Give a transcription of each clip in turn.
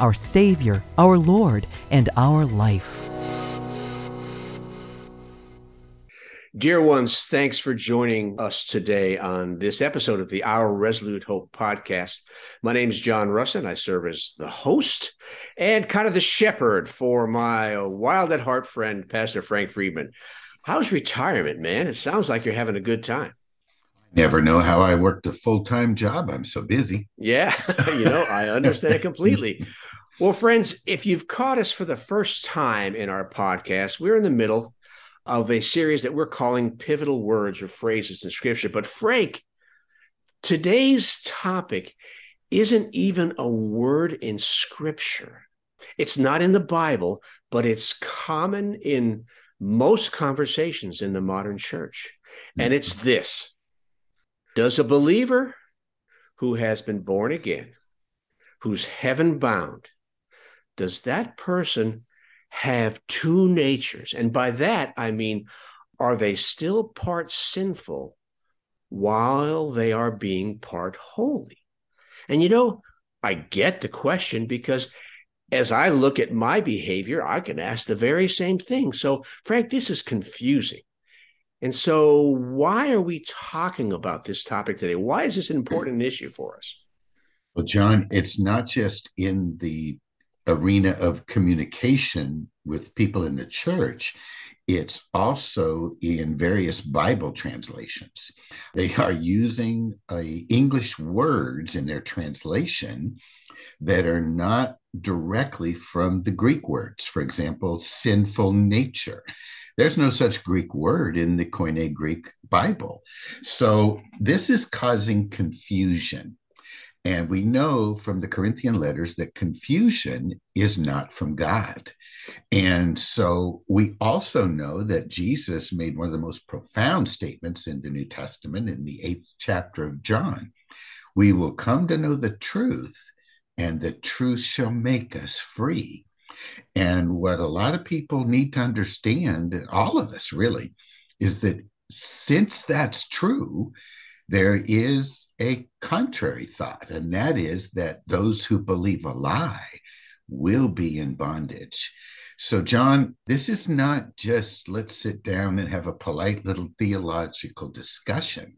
our Savior, our Lord, and our life. Dear ones, thanks for joining us today on this episode of the Our Resolute Hope podcast. My name is John Russin. I serve as the host and kind of the shepherd for my wild at heart friend, Pastor Frank Friedman. How's retirement, man? It sounds like you're having a good time. Never know how I worked a full time job. I'm so busy. Yeah, you know, I understand completely. Well, friends, if you've caught us for the first time in our podcast, we're in the middle of a series that we're calling pivotal words or phrases in scripture. But Frank, today's topic isn't even a word in scripture. It's not in the Bible, but it's common in most conversations in the modern church. And it's this Does a believer who has been born again, who's heaven bound, does that person have two natures. And by that, I mean, are they still part sinful while they are being part holy? And you know, I get the question because as I look at my behavior, I can ask the very same thing. So, Frank, this is confusing. And so, why are we talking about this topic today? Why is this an important issue for us? Well, John, it's not just in the arena of communication with people in the church, it's also in various Bible translations. They are using uh, English words in their translation that are not directly from the Greek words. For example, sinful nature. There's no such Greek word in the Koine Greek Bible. So this is causing confusion. And we know from the Corinthian letters that confusion is not from God. And so we also know that Jesus made one of the most profound statements in the New Testament in the eighth chapter of John. We will come to know the truth, and the truth shall make us free. And what a lot of people need to understand, all of us really, is that since that's true, there is a contrary thought, and that is that those who believe a lie will be in bondage. So, John, this is not just let's sit down and have a polite little theological discussion.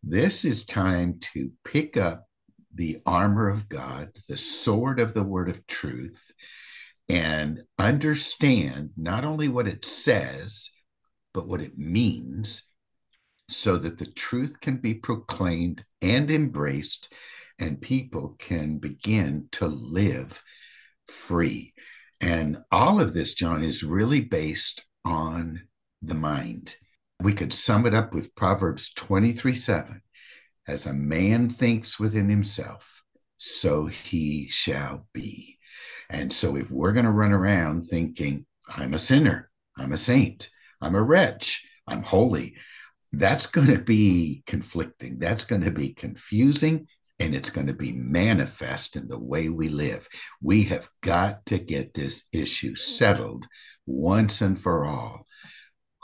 This is time to pick up the armor of God, the sword of the word of truth, and understand not only what it says, but what it means so that the truth can be proclaimed and embraced, and people can begin to live free. And all of this, John, is really based on the mind. We could sum it up with Proverbs 23 7. As a man thinks within himself, so he shall be. And so, if we're going to run around thinking, I'm a sinner, I'm a saint, I'm a wretch, I'm holy, that's going to be conflicting. That's going to be confusing and it's going to be manifest in the way we live. We have got to get this issue settled once and for all.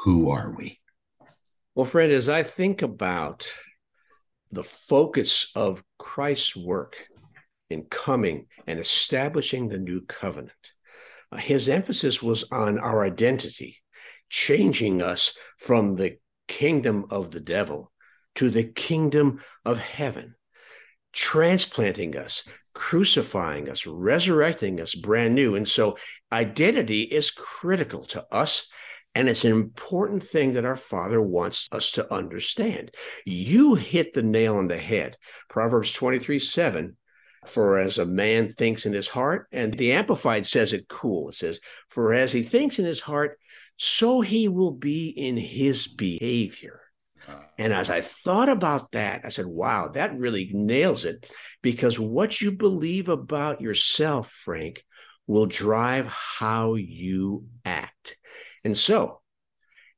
Who are we? Well, friend, as I think about the focus of Christ's work in coming and establishing the new covenant, his emphasis was on our identity, changing us from the kingdom of the devil to the kingdom of heaven, transplanting us, crucifying us, resurrecting us brand new. And so identity is critical to us. And it's an important thing that our Father wants us to understand. You hit the nail on the head. Proverbs 23 7 for as a man thinks in his heart, and the Amplified says it cool. It says, For as he thinks in his heart, so he will be in his behavior. Ah. And as I thought about that, I said, wow, that really nails it because what you believe about yourself, Frank, will drive how you act. And so,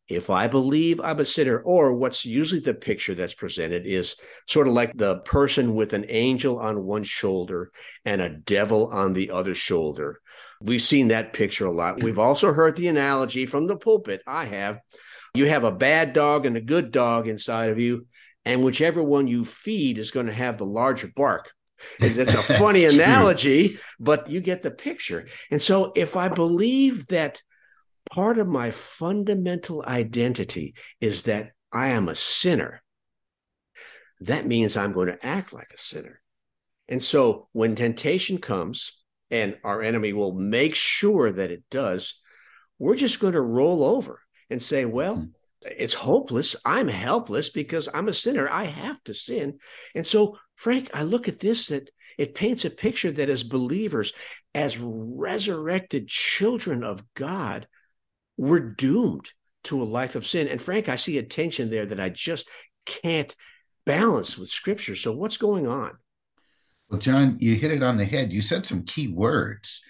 if I believe I'm a sinner, or what's usually the picture that's presented is sort of like the person with an angel on one shoulder and a devil on the other shoulder. We've seen that picture a lot. We've mm-hmm. also heard the analogy from the pulpit. I have. You have a bad dog and a good dog inside of you, and whichever one you feed is going to have the larger bark. It's a funny analogy, but you get the picture. And so if I believe that part of my fundamental identity is that I am a sinner, that means I'm going to act like a sinner. And so when temptation comes, and our enemy will make sure that it does, we're just going to roll over and say, well, mm-hmm. it's hopeless. I'm helpless because I'm a sinner. I have to sin. And so, Frank, I look at this that it paints a picture that as believers, as resurrected children of God, we're doomed to a life of sin. And Frank, I see a tension there that I just can't balance with scripture. So what's going on? Well, John, you hit it on the head. You said some key words.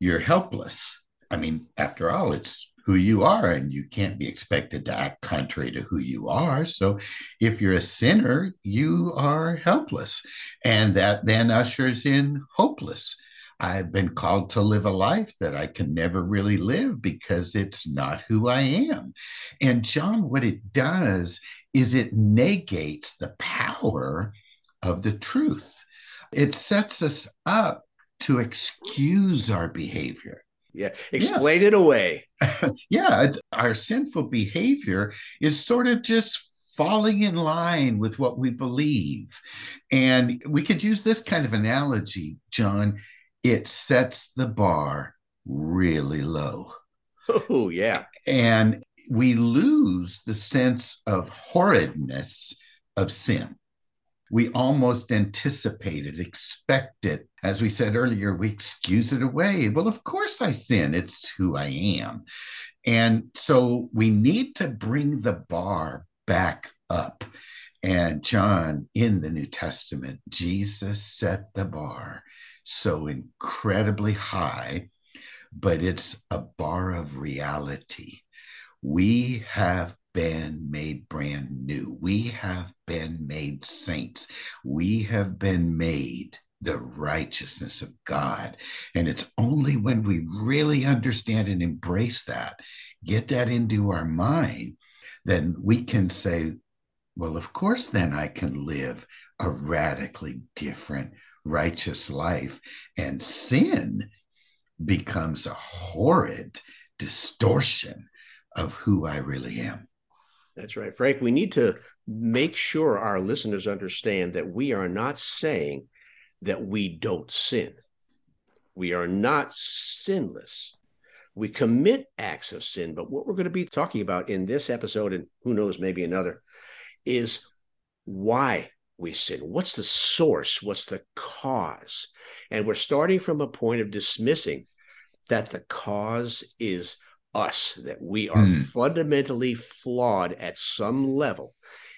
You're helpless. I mean, after all, it's who you are, and you can't be expected to act contrary to who you are. So, if you're a sinner, you are helpless. And that then ushers in hopeless. I've been called to live a life that I can never really live because it's not who I am. And John, what it does is it negates the power of the truth. It sets us up to excuse our behavior. Yeah, explain yeah. it away. yeah, our sinful behavior is sort of just falling in line with what we believe. And we could use this kind of analogy, John it sets the bar really low. Oh, yeah. And we lose the sense of horridness of sin. We almost anticipate it, expect it. As we said earlier, we excuse it away. Well, of course I sin. It's who I am. And so we need to bring the bar back up. And John, in the New Testament, Jesus set the bar so incredibly high, but it's a bar of reality. We have been made brand new. We have been made saints. We have been made the righteousness of God. And it's only when we really understand and embrace that, get that into our mind, then we can say, well, of course, then I can live a radically different, righteous life, and sin becomes a horrid distortion of who I really am. That's right, Frank. We need to make sure our listeners understand that we are not saying that we don't sin. We are not sinless. We commit acts of sin, but what we're going to be talking about in this episode, and who knows, maybe another, is why we sin? What's the source? What's the cause? And we're starting from a point of dismissing that the cause is us, that we are mm. fundamentally flawed at some level.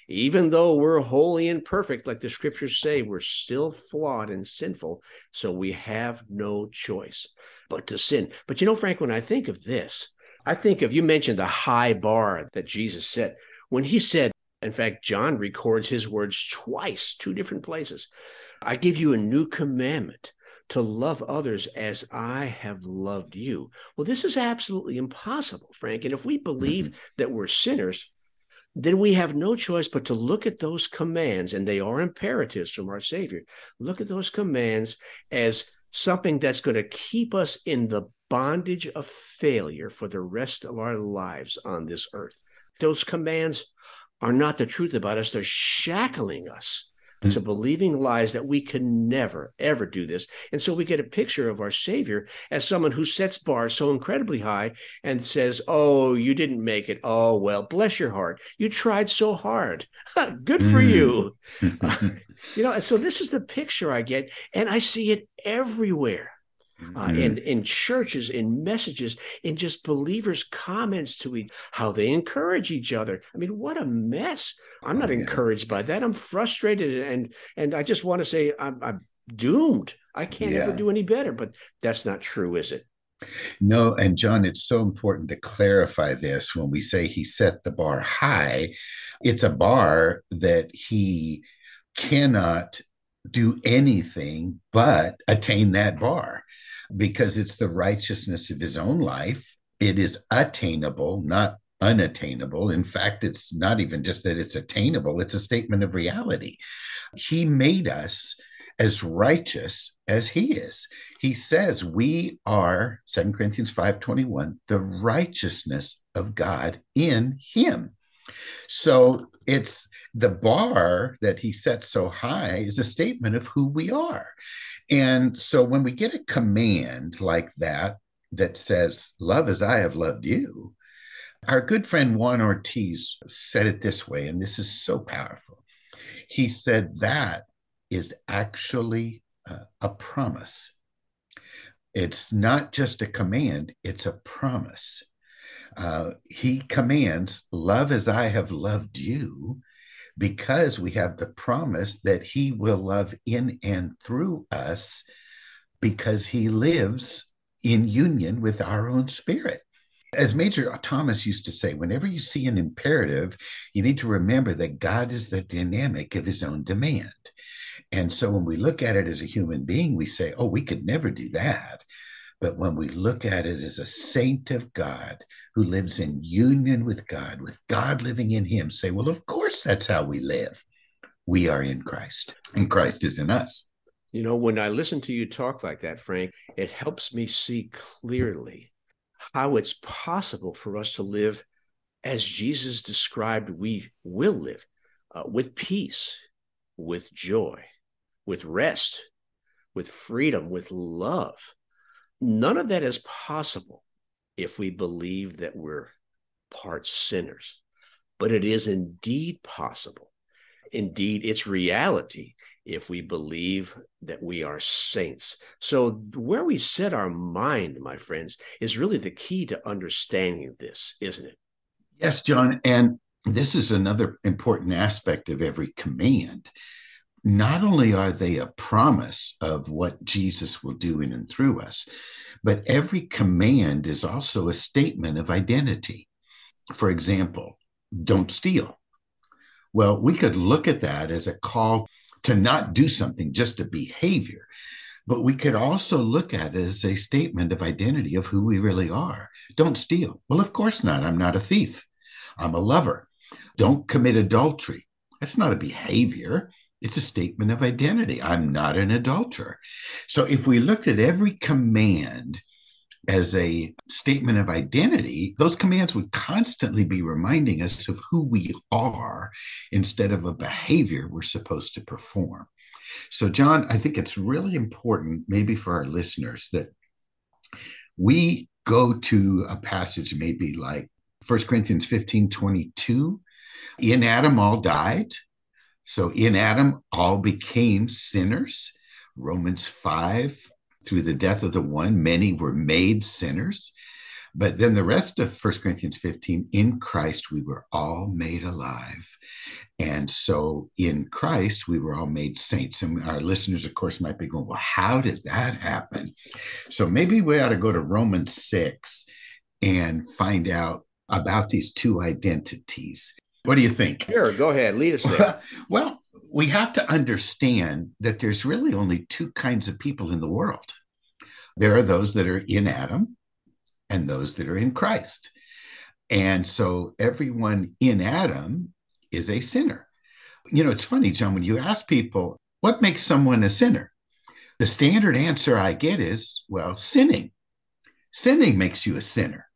Even though we're holy and perfect, like the scriptures say, we're still flawed and sinful. So we have no choice but to sin. But you know, Frank, when I think of this, I think of you mentioned the high bar that Jesus set. When he said, in fact, John records his words twice, two different places. I give you a new commandment to love others as I have loved you. Well, this is absolutely impossible, Frank. And if we believe mm-hmm. that we're sinners, then we have no choice but to look at those commands, and they are imperatives from our Savior. Look at those commands as something that's going to keep us in the bondage of failure for the rest of our lives on this earth. Those commands are not the truth about us. They're shackling us mm-hmm. to believing lies that we can never, ever do this. And so we get a picture of our Savior as someone who sets bars so incredibly high and says, Oh, you didn't make it. Oh, well, bless your heart. You tried so hard. Good for mm. you. you know, and so this is the picture I get, and I see it everywhere. Uh, mm-hmm. and in churches, in messages, in just believers' comments to each, how they encourage each other. I mean, what a mess! I'm not oh, yeah. encouraged by that. I'm frustrated, and and I just want to say I'm, I'm doomed. I can't yeah. ever do any better. But that's not true, is it? No, and John, it's so important to clarify this when we say he set the bar high. It's a bar that he cannot do anything but attain that bar because it's the righteousness of his own life. It is attainable, not unattainable. In fact, it's not even just that it's attainable, it's a statement of reality. He made us as righteous as he is. He says we are 2 Corinthians 5:21 the righteousness of God in him. So it's the bar that he sets so high is a statement of who we are. And so when we get a command like that, that says, Love as I have loved you, our good friend Juan Ortiz said it this way, and this is so powerful. He said, That is actually a, a promise. It's not just a command, it's a promise. Uh, he commands, Love as I have loved you because we have the promise that he will love in and through us because he lives in union with our own spirit. As Major Thomas used to say, whenever you see an imperative, you need to remember that God is the dynamic of his own demand. And so when we look at it as a human being, we say, oh, we could never do that. But when we look at it as a saint of God who lives in union with God, with God living in him, say, well, of course that's how we live. We are in Christ, and Christ is in us. You know, when I listen to you talk like that, Frank, it helps me see clearly how it's possible for us to live as Jesus described we will live uh, with peace, with joy, with rest, with freedom, with love None of that is possible if we believe that we're part sinners, but it is indeed possible. Indeed, it's reality if we believe that we are saints. So, where we set our mind, my friends, is really the key to understanding this, isn't it? Yes, John. And this is another important aspect of every command not only are they a promise of what Jesus will do in and through us, but every command is also a statement of identity. For example, don't steal. Well, we could look at that as a call to not do something, just a behavior. But we could also look at it as a statement of identity of who we really are. Don't steal. Well, of course not. I'm not a thief. I'm a lover. Don't commit adultery. That's not a behavior. It's a statement of identity. I'm not an adulterer. So if we looked at every command as a statement of identity, those commands would constantly be reminding us of who we are instead of a behavior we're supposed to perform. So, John, I think it's really important, maybe for our listeners, that we go to a passage maybe like 1 Corinthians 15 22. In Adam, all died so in Adam, all became sinners. Romans 5, through the death of the one, many were made sinners. But then the rest of 1 Corinthians 15, in Christ, we were all made alive. And so in Christ, we were all made saints. And our listeners, of course, might be going, well, how did that happen? So maybe we ought to go to Romans 6 and find out about these two identities. What do you think? Sure, go ahead. Lead us there. well, we have to understand that there's really only two kinds of people in the world. There are those that are in Adam and those that are in Christ. And so everyone in Adam is a sinner. You know, it's funny, John, when you ask people, what makes someone a sinner? The standard answer I get is, well, sinning. Sinning makes you a sinner.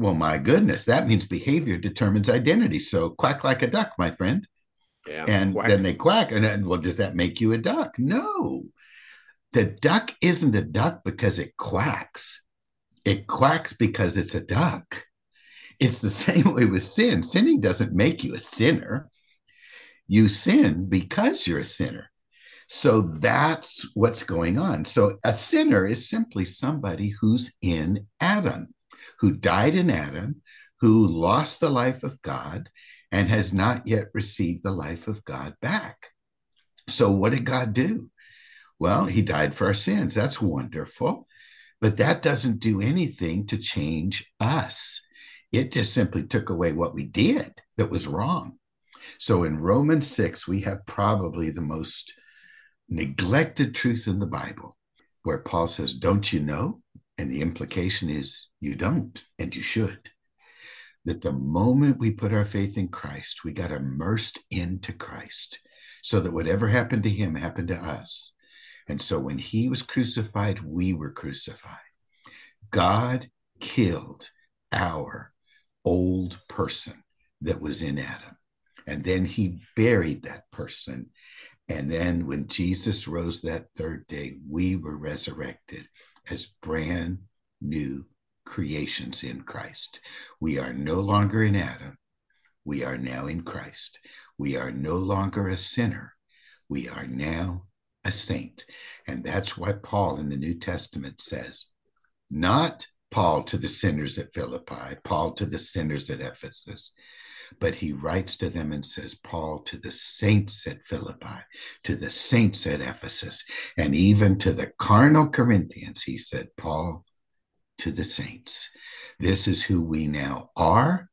Well, my goodness, that means behavior determines identity. So quack like a duck, my friend. Yeah, and quack. then they quack. And then, well, does that make you a duck? No. The duck isn't a duck because it quacks. It quacks because it's a duck. It's the same way with sin. Sinning doesn't make you a sinner. You sin because you're a sinner. So that's what's going on. So a sinner is simply somebody who's in Adam, who died in Adam, who lost the life of God and has not yet received the life of God back. So what did God do? Well, he died for our sins. That's wonderful. But that doesn't do anything to change us. It just simply took away what we did that was wrong. So in Romans 6, we have probably the most neglected truth in the Bible, where Paul says, Don't you know? And the implication is, You don't, and you should. That the moment we put our faith in Christ, we got immersed into Christ so that whatever happened to him happened to us. And so when he was crucified, we were crucified. God killed our old person that was in Adam. And then he buried that person. And then when Jesus rose that third day, we were resurrected as brand new creations in Christ. We are no longer in Adam. We are now in Christ. We are no longer a sinner. We are now a saint. And that's what Paul in the New Testament says. Not Paul to the sinners at Philippi, Paul to the sinners at Ephesus, but he writes to them and says, Paul to the saints at Philippi, to the saints at Ephesus, and even to the carnal Corinthians, he said, Paul to the saints. This is who we now are,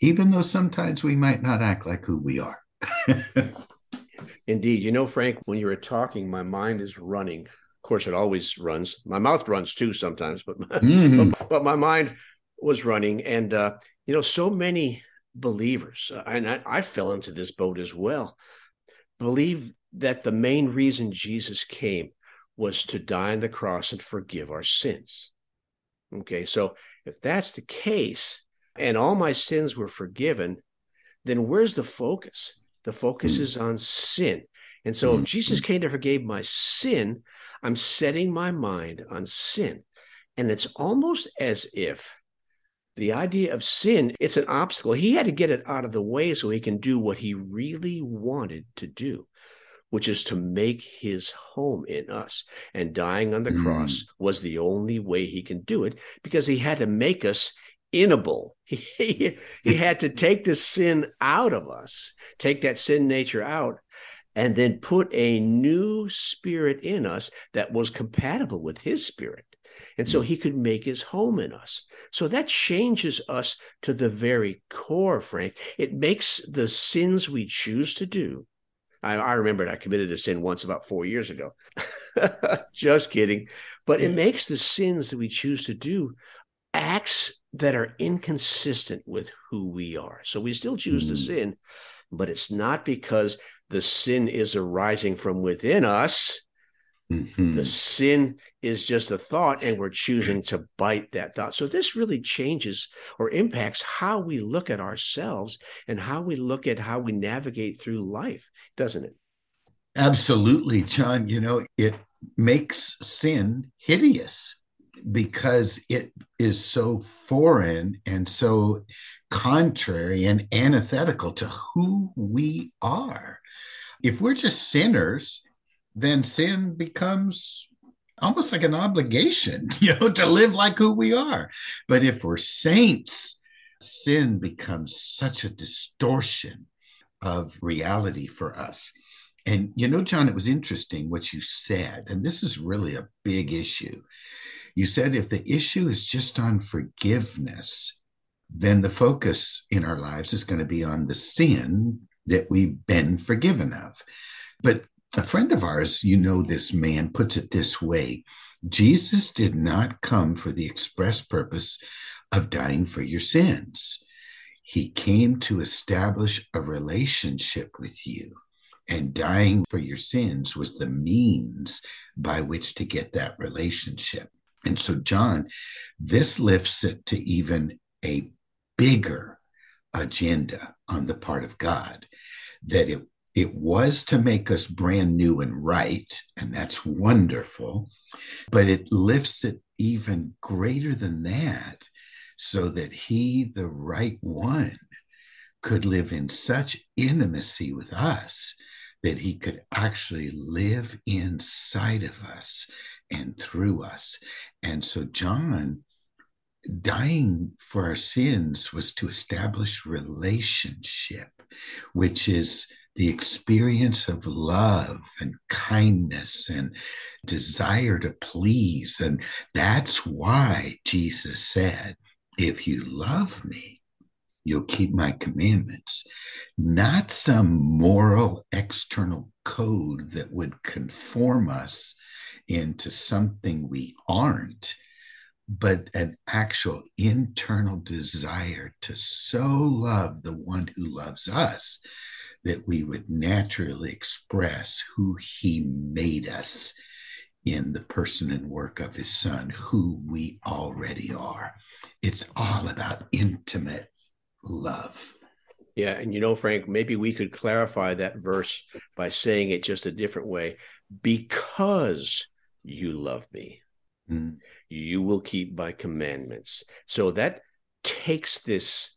even though sometimes we might not act like who we are. Indeed. You know, Frank, when you were talking, my mind is running. Of course, it always runs. My mouth runs too sometimes, but my, mm-hmm. but, but, my mind was running. And, uh, you know, so many believers, uh, and I, I fell into this boat as well, believe that the main reason Jesus came was to die on the cross and forgive our sins. Okay, so if that's the case, and all my sins were forgiven, then where's the focus? The focus hmm. is on sin. And so if hmm. Jesus came to forgive my sin, I'm setting my mind on sin. And it's almost as if the idea of sin, it's an obstacle. He had to get it out of the way so he can do what he really wanted to do, which is to make his home in us. And dying on the mm. cross was the only way he can do it because he had to make us inable. He, he had to take the sin out of us, take that sin nature out, and then put a new spirit in us that was compatible with his spirit. And so hmm. he could make his home in us. So that changes us to the very core, Frank. It makes the sins we choose to do. I, I remember I committed a sin once about four years ago. Just kidding. But it makes the sins that we choose to do acts that are inconsistent with who we are. So we still choose mm-hmm. to hmm. sin, but it's not because the sin is arising from within us. Mm-hmm. The sin is just a thought, and we're choosing to bite that thought. So, this really changes or impacts how we look at ourselves and how we look at how we navigate through life, doesn't it? Absolutely, John. You know, it makes sin hideous because it is so foreign and so contrary and antithetical to who we are. If we're just sinners, then sin becomes almost like an obligation, you know, to live like who we are. But if we're saints, sin becomes such a distortion of reality for us. And you know, John, it was interesting what you said, and this is really a big issue. You said if the issue is just on forgiveness, then the focus in our lives is going to be on the sin that we've been forgiven of. But a friend of ours, you know, this man puts it this way Jesus did not come for the express purpose of dying for your sins. He came to establish a relationship with you, and dying for your sins was the means by which to get that relationship. And so, John, this lifts it to even a bigger agenda on the part of God that it, it was to make us brand new and right, and that's wonderful, but it lifts it even greater than that so that He, the right one, could live in such intimacy with us that he could actually live inside of us and through us. And so, John dying for our sins was to establish relationship, which is the experience of love and kindness and desire to please. And that's why Jesus said, If you love me, you'll keep my commandments. Not some moral external code that would conform us into something we aren't but an actual internal desire to so love the one who loves us that we would naturally express who he made us in the person and work of his son, who we already are. It's all about intimate love. Yeah. And you know, Frank, maybe we could clarify that verse by saying it just a different way because you love me. Mm. You will keep my commandments. So that takes this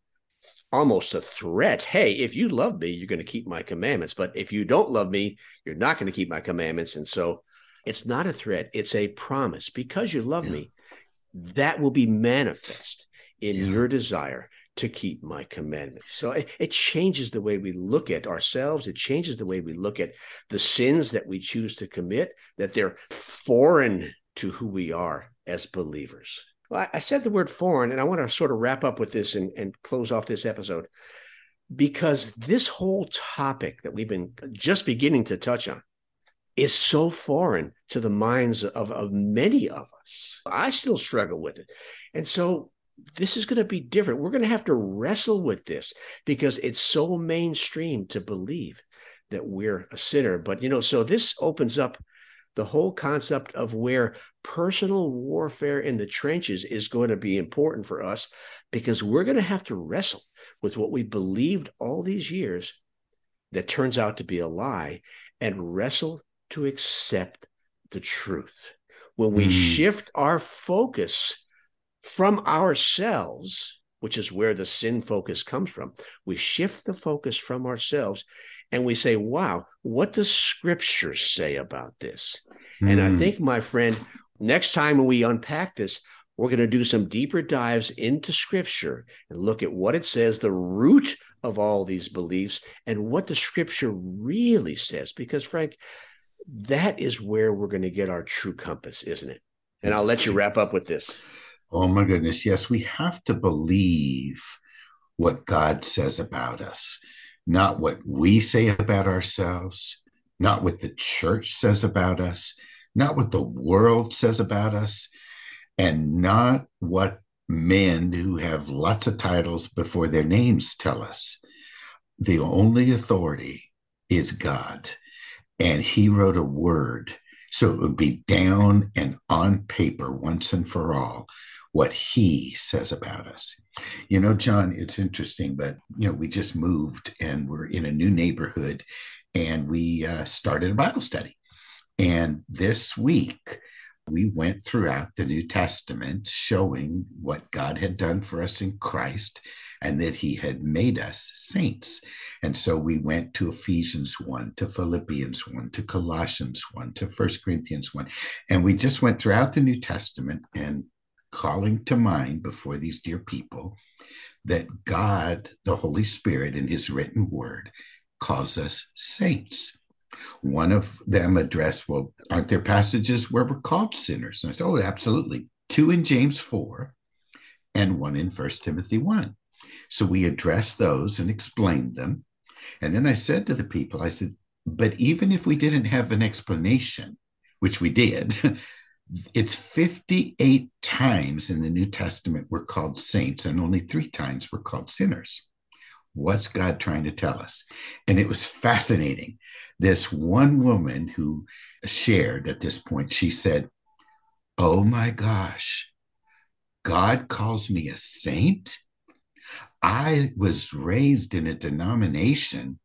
almost a threat. Hey, if you love me, you're going to keep my commandments. But if you don't love me, you're not going to keep my commandments. And so it's not a threat, it's a promise. Because you love yeah. me, that will be manifest in yeah. your desire to keep my commandments. So it, it, changes the way we look at ourselves. It changes the way we look at the sins that we choose to commit, that they're foreign to who we are as believers. Well, I said the word foreign, and I want to sort of wrap up with this and, and close off this episode because this whole topic that we've been just beginning to touch on is so foreign to the minds of, of many of us. I still struggle with it. And so this is going to be different. We're going to have to wrestle with this because it's so mainstream to believe that we're a sinner. But, you know, so this opens up the whole concept of where personal warfare in the trenches is going to be important for us because we're going to have to wrestle with what we believed all these years that turns out to be a lie and wrestle to accept the truth. When we mm. shift our focus from ourselves, which is where the sin focus comes from, we shift the focus from ourselves and we say, wow, what does scripture say about this? Mm. And I hmm. think, my friend, next time when we unpack this, we're going to do some deeper dives into scripture and look at what it says, the root of all these beliefs, and what the scripture really says. Because, Frank, that is where we're going to get our true compass, isn't it? And I'll let you wrap up with this. Oh, my goodness. Yes, we have to believe what God says about us not what we say about ourselves, not what the church says about us, not what the world says about us, and not what men who have lots of titles before their names tell us. The only authority is God. And he wrote a word. So it would be down and on paper once and for all what he says about us. You know, John, it's interesting, but, you know, we just moved and we're in a new neighborhood and we uh, started a Bible study. And this week, we went throughout the New Testament showing what God had done for us in Christ and that he had made us saints. And so we went to Ephesians 1, to Philippians 1, to Colossians 1, to First Corinthians 1. And we just went throughout the New Testament and calling to mind before these dear people that God, the Holy Spirit, in his written word, calls us saints. One of them addressed, well, aren't there passages where we're called sinners? And I said, oh, absolutely. Two in James 4 and one in First Timothy 1. So we addressed those and explained them. And then I said to the people, I said, but even if we didn't have an explanation, which we did, it's 58 times in the New Testament we're called saints, and only three times we're called sinners. What's God trying to tell us? And it was fascinating. This one woman who shared at this point, she said, Oh my gosh, God calls me a saint? I was raised in a denomination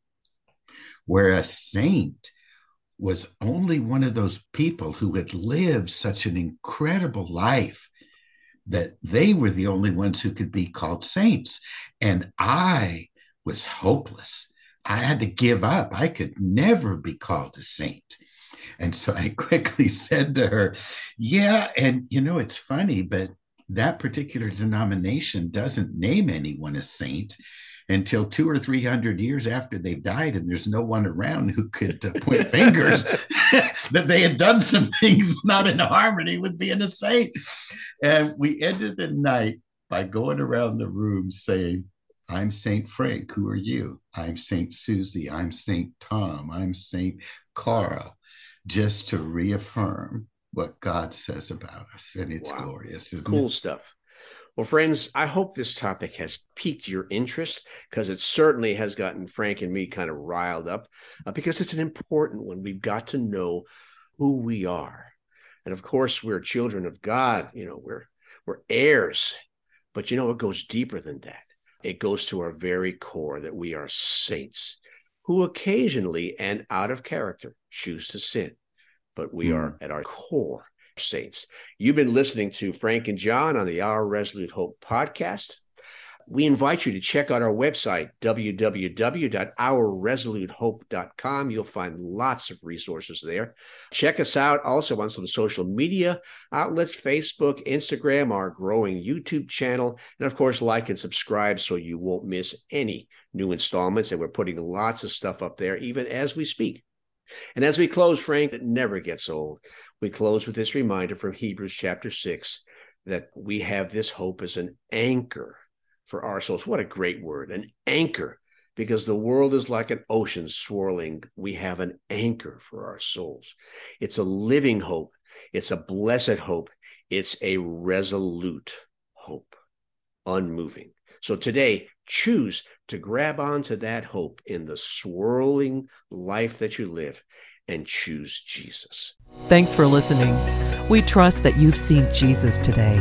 where a saint was only one of those people who had lived such an incredible life that they were the only ones who could be called saints. And I was hopeless. I had to give up. I could never be called a saint. And so I quickly said to her, Yeah. And, you know, it's funny, but that particular denomination doesn't name anyone a saint until two or three hundred years after they've died, and there's no one around who could uh, point fingers that they had done some things not in harmony with being a saint. And we ended the night by going around the room saying, I'm Saint Frank. Who are you? I'm Saint Susie. I'm Saint Tom. I'm Saint Cara, just to reaffirm what God says about us. And it's wow. glorious. cool it? stuff. Well, friends, I hope this topic has piqued your interest because it certainly has gotten Frank and me kind of riled up uh, because it's an important one. We've got to know who we are. And of course, we're children of God, you know, we're we're heirs. But you know, it goes deeper than that. It goes to our very core that we are saints who occasionally and out of character choose to sin. But we mm. are at our core saints. You've been listening to Frank and John on the Our Resolute Hope podcast. We invite you to check out our website, www.ourresolutehope.com. You'll find lots of resources there. Check us out also on some social media outlets Facebook, Instagram, our growing YouTube channel. And of course, like and subscribe so you won't miss any new installments. And we're putting lots of stuff up there, even as we speak. And as we close, Frank, it never gets old. We close with this reminder from Hebrews chapter 6 that we have this hope as an anchor for our souls. What a great word, an anchor, because the world is like an ocean swirling. We have an anchor for our souls. It's a living hope, it's a blessed hope, it's a resolute hope, unmoving. So today, choose to grab onto that hope in the swirling life that you live and choose Jesus. Thanks for listening. We trust that you've seen Jesus today.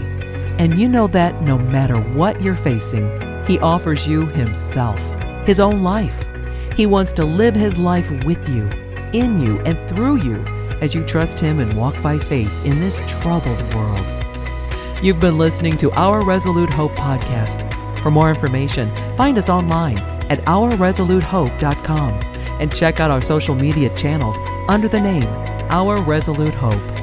And you know that no matter what you're facing, He offers you Himself, His own life. He wants to live His life with you, in you, and through you as you trust Him and walk by faith in this troubled world. You've been listening to our Resolute Hope podcast. For more information, find us online at ourresolutehope.com and check out our social media channels under the name Our Resolute Hope.